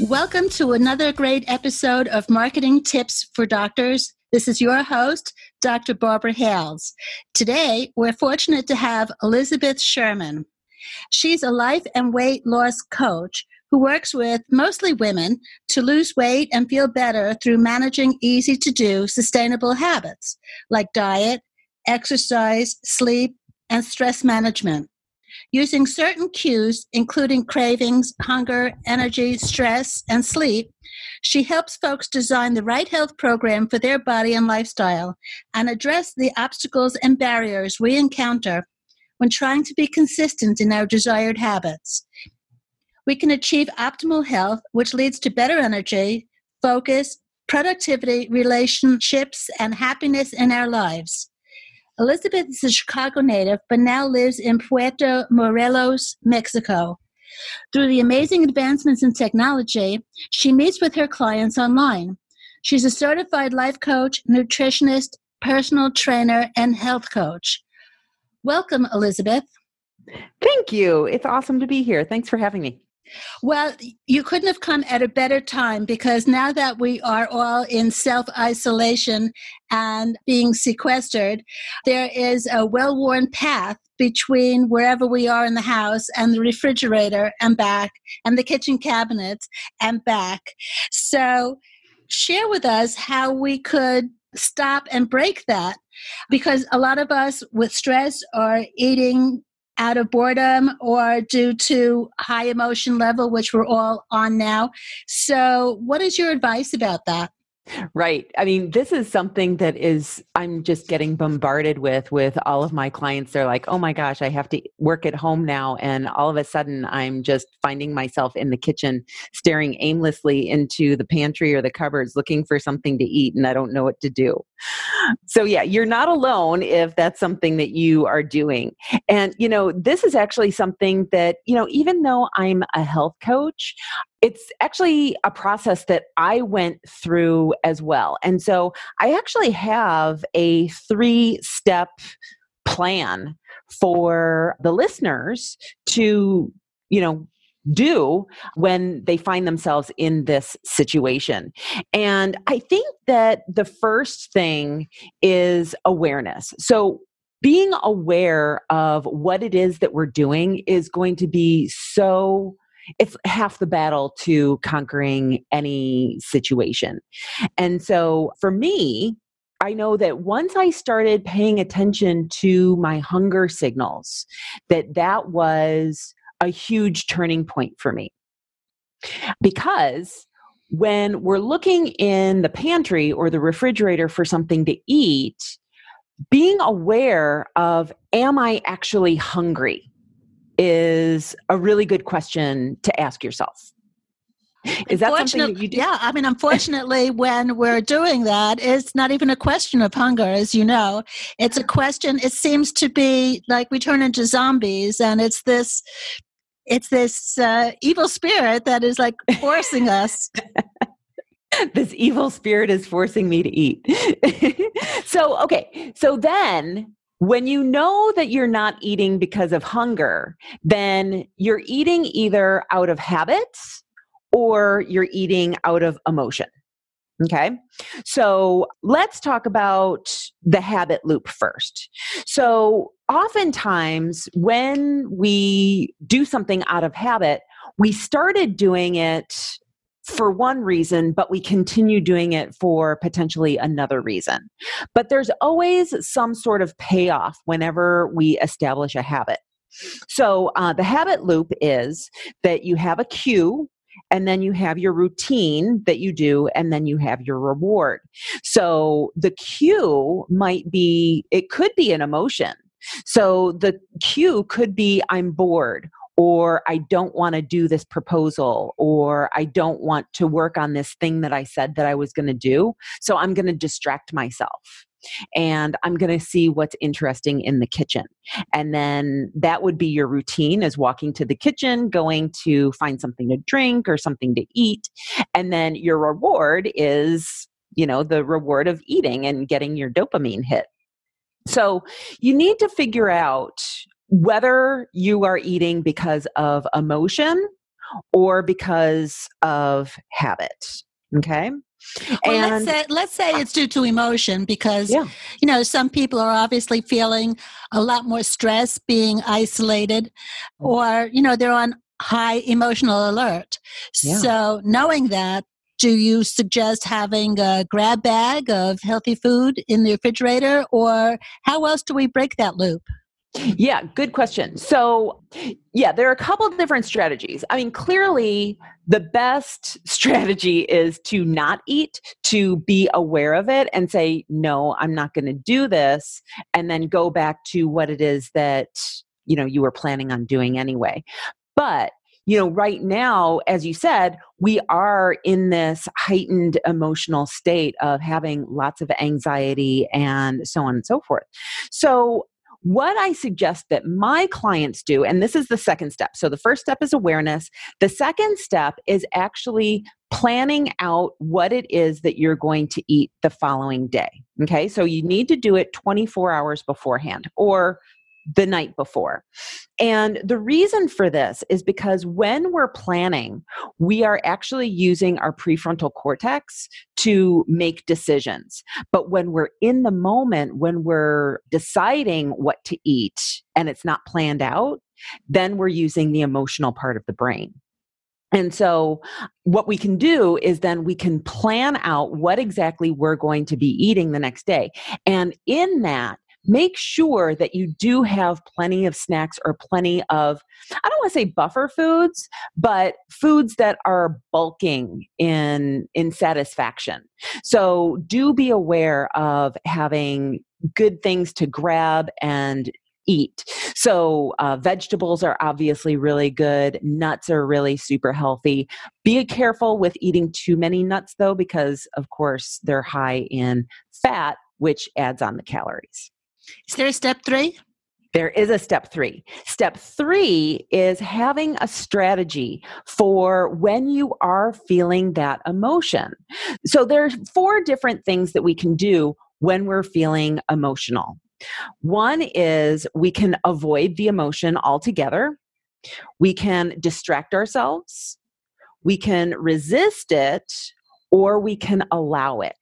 Welcome to another great episode of Marketing Tips for Doctors. This is your host, Dr. Barbara Hales. Today, we're fortunate to have Elizabeth Sherman. She's a life and weight loss coach who works with mostly women to lose weight and feel better through managing easy to do sustainable habits like diet, exercise, sleep, and stress management. Using certain cues, including cravings, hunger, energy, stress, and sleep, she helps folks design the right health program for their body and lifestyle and address the obstacles and barriers we encounter when trying to be consistent in our desired habits. We can achieve optimal health, which leads to better energy, focus, productivity, relationships, and happiness in our lives. Elizabeth is a Chicago native, but now lives in Puerto Morelos, Mexico. Through the amazing advancements in technology, she meets with her clients online. She's a certified life coach, nutritionist, personal trainer, and health coach. Welcome, Elizabeth. Thank you. It's awesome to be here. Thanks for having me. Well, you couldn't have come at a better time because now that we are all in self isolation and being sequestered, there is a well worn path between wherever we are in the house and the refrigerator and back, and the kitchen cabinets and back. So, share with us how we could stop and break that because a lot of us with stress are eating out of boredom or due to high emotion level, which we're all on now. So, what is your advice about that? Right. I mean, this is something that is, I'm just getting bombarded with, with all of my clients. They're like, oh my gosh, I have to work at home now. And all of a sudden, I'm just finding myself in the kitchen, staring aimlessly into the pantry or the cupboards, looking for something to eat, and I don't know what to do. So, yeah, you're not alone if that's something that you are doing. And, you know, this is actually something that, you know, even though I'm a health coach, it's actually a process that I went through as well. And so I actually have a three step plan for the listeners to, you know, do when they find themselves in this situation. And I think that the first thing is awareness. So being aware of what it is that we're doing is going to be so it's half the battle to conquering any situation. And so for me, I know that once I started paying attention to my hunger signals, that that was a huge turning point for me. Because when we're looking in the pantry or the refrigerator for something to eat, being aware of, am I actually hungry? Is a really good question to ask yourself. Is that something that you do? Yeah, I mean, unfortunately, when we're doing that, it's not even a question of hunger, as you know. It's a question. It seems to be like we turn into zombies, and it's this, it's this uh, evil spirit that is like forcing us. this evil spirit is forcing me to eat. so, okay, so then when you know that you're not eating because of hunger, then you're eating either out of habits or you're eating out of emotion. Okay. So let's talk about the habit loop first. So oftentimes when we do something out of habit, we started doing it for one reason, but we continue doing it for potentially another reason. But there's always some sort of payoff whenever we establish a habit. So uh, the habit loop is that you have a cue and then you have your routine that you do and then you have your reward so the cue might be it could be an emotion so the cue could be i'm bored or I don't want to do this proposal, or I don't want to work on this thing that I said that I was going to do. So I'm going to distract myself and I'm going to see what's interesting in the kitchen. And then that would be your routine is walking to the kitchen, going to find something to drink or something to eat. And then your reward is, you know, the reward of eating and getting your dopamine hit. So you need to figure out whether you are eating because of emotion or because of habit. Okay. Well, and let's say, let's say it's due to emotion because yeah. you know some people are obviously feeling a lot more stress being isolated mm. or you know they're on high emotional alert yeah. so knowing that do you suggest having a grab bag of healthy food in the refrigerator or how else do we break that loop yeah, good question. So, yeah, there are a couple different strategies. I mean, clearly, the best strategy is to not eat, to be aware of it and say, no, I'm not going to do this, and then go back to what it is that you know you were planning on doing anyway. But you know, right now, as you said, we are in this heightened emotional state of having lots of anxiety and so on and so forth. So, what I suggest that my clients do, and this is the second step. So the first step is awareness. The second step is actually planning out what it is that you're going to eat the following day. Okay, so you need to do it 24 hours beforehand or the night before. And the reason for this is because when we're planning, we are actually using our prefrontal cortex to make decisions. But when we're in the moment, when we're deciding what to eat and it's not planned out, then we're using the emotional part of the brain. And so, what we can do is then we can plan out what exactly we're going to be eating the next day. And in that, make sure that you do have plenty of snacks or plenty of, I don't want to say buffer foods, but foods that are bulking in, in satisfaction. So do be aware of having good things to grab and eat. So, uh, vegetables are obviously really good. Nuts are really super healthy. Be careful with eating too many nuts, though, because of course they're high in fat, which adds on the calories. Is there a step three? There is a step three. Step three is having a strategy for when you are feeling that emotion. So there's four different things that we can do when we're feeling emotional. One is we can avoid the emotion altogether. We can distract ourselves. We can resist it or we can allow it.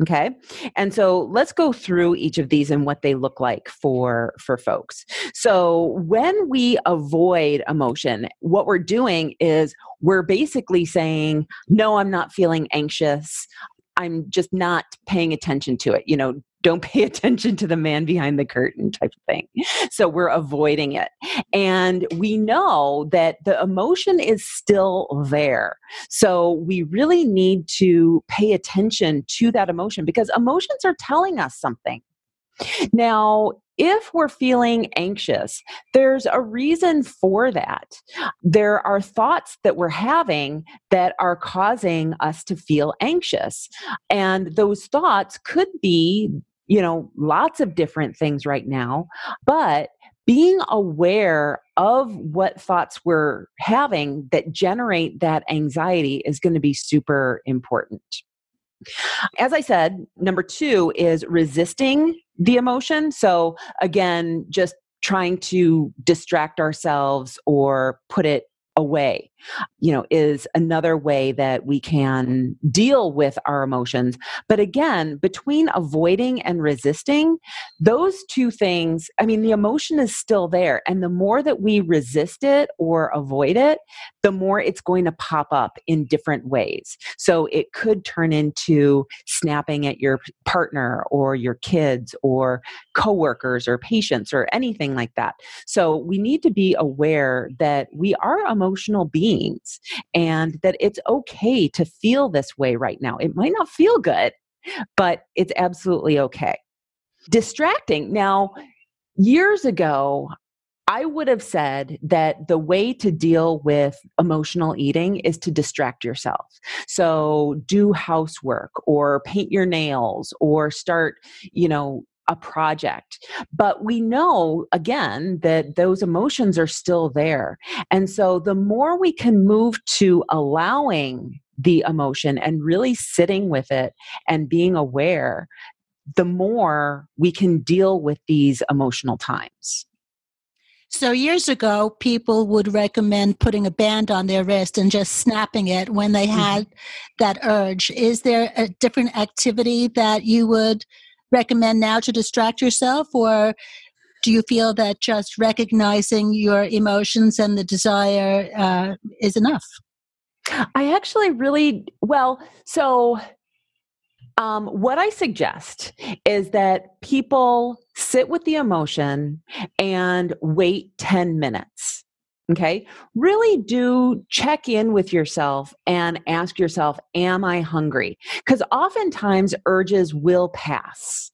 Okay. And so let's go through each of these and what they look like for for folks. So when we avoid emotion, what we're doing is we're basically saying, "No, I'm not feeling anxious. I'm just not paying attention to it. You know, don't pay attention to the man behind the curtain type of thing. So we're avoiding it. And we know that the emotion is still there. So we really need to pay attention to that emotion because emotions are telling us something. Now, if we're feeling anxious, there's a reason for that. There are thoughts that we're having that are causing us to feel anxious. And those thoughts could be, you know, lots of different things right now, but being aware of what thoughts we're having that generate that anxiety is going to be super important. As I said, number two is resisting the emotion. So, again, just trying to distract ourselves or put it away you know is another way that we can deal with our emotions. But again between avoiding and resisting those two things i mean the emotion is still there and the more that we resist it or avoid it the more it's going to pop up in different ways. So it could turn into snapping at your partner or your kids or coworkers or patients or anything like that so we need to be aware that we are emotional beings and that it's okay to feel this way right now. It might not feel good, but it's absolutely okay. Distracting. Now, years ago, I would have said that the way to deal with emotional eating is to distract yourself. So do housework or paint your nails or start, you know, a project. But we know, again, that those emotions are still there. And so the more we can move to allowing the emotion and really sitting with it and being aware, the more we can deal with these emotional times. So, years ago, people would recommend putting a band on their wrist and just snapping it when they mm-hmm. had mm-hmm. that urge. Is there a different activity that you would recommend now to distract yourself, or do you feel that just recognizing your emotions and the desire uh, is enough? I actually really, well, so um, what I suggest is that people sit with the emotion and wait 10 minutes. Okay. Really do check in with yourself and ask yourself, Am I hungry? Because oftentimes urges will pass.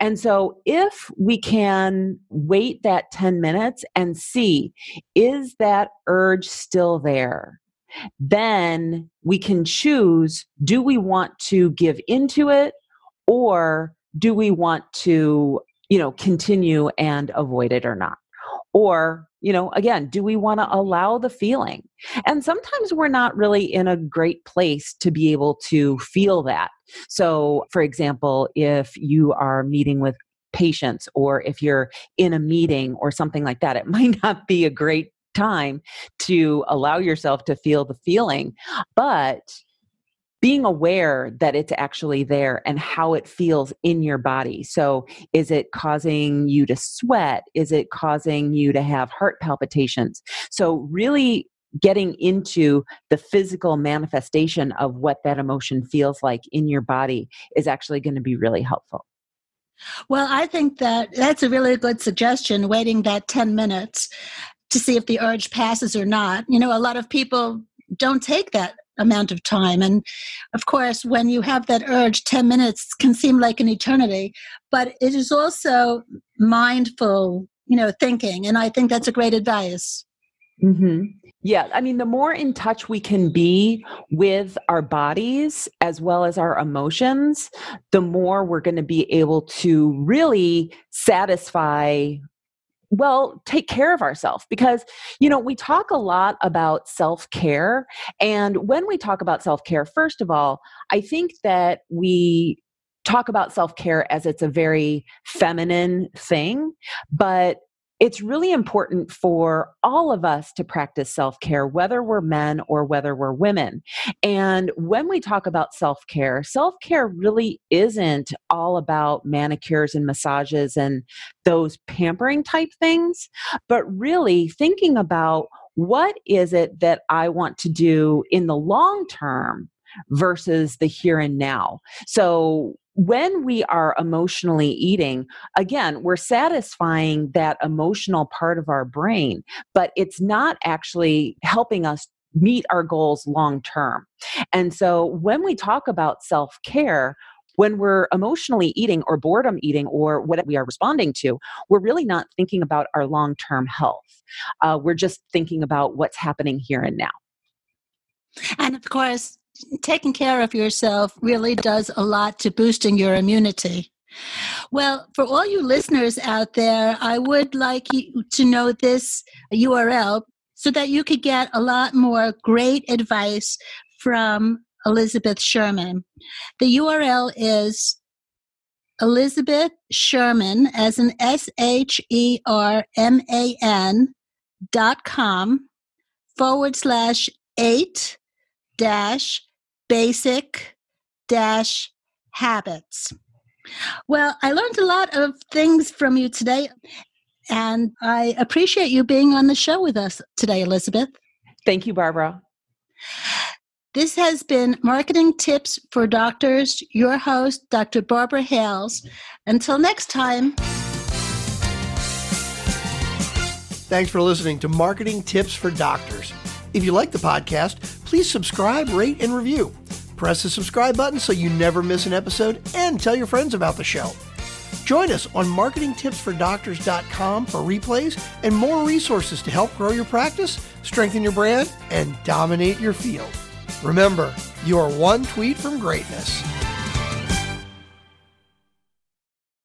And so, if we can wait that 10 minutes and see, is that urge still there? then we can choose do we want to give into it or do we want to you know continue and avoid it or not or you know again do we want to allow the feeling and sometimes we're not really in a great place to be able to feel that so for example if you are meeting with patients or if you're in a meeting or something like that it might not be a great time to allow yourself to feel the feeling. But being aware that it's actually there and how it feels in your body. So, is it causing you to sweat? Is it causing you to have heart palpitations? So, really getting into the physical manifestation of what that emotion feels like in your body is actually going to be really helpful. Well, I think that that's a really good suggestion, waiting that 10 minutes to see if the urge passes or not. You know, a lot of people don't take that amount of time. And of course, when you have that urge, 10 minutes can seem like an eternity, but it is also mindful, you know, thinking. And I think that's a great advice. Mm-hmm. Yeah, I mean, the more in touch we can be with our bodies as well as our emotions, the more we're going to be able to really satisfy well take care of ourselves because you know we talk a lot about self-care and when we talk about self-care first of all i think that we talk about self-care as it's a very feminine thing but it's really important for all of us to practice self care, whether we're men or whether we're women. And when we talk about self care, self care really isn't all about manicures and massages and those pampering type things, but really thinking about what is it that I want to do in the long term versus the here and now. So when we are emotionally eating, again, we're satisfying that emotional part of our brain, but it's not actually helping us meet our goals long term. And so when we talk about self care, when we're emotionally eating or boredom eating or what we are responding to, we're really not thinking about our long term health. Uh, we're just thinking about what's happening here and now. And of course, taking care of yourself really does a lot to boosting your immunity. Well, for all you listeners out there, I would like you to know this URL so that you could get a lot more great advice from Elizabeth Sherman. The URL is Elizabeth Sherman as an S H E R M A N dot com forward slash eight dash basic dash habits. Well, I learned a lot of things from you today, and I appreciate you being on the show with us today, Elizabeth. Thank you, Barbara. This has been Marketing Tips for Doctors, your host, Dr. Barbara Hales. Until next time. Thanks for listening to Marketing Tips for Doctors. If you like the podcast, please subscribe, rate, and review. Press the subscribe button so you never miss an episode and tell your friends about the show. Join us on marketingtipsfordoctors.com for replays and more resources to help grow your practice, strengthen your brand, and dominate your field. Remember, you are one tweet from greatness.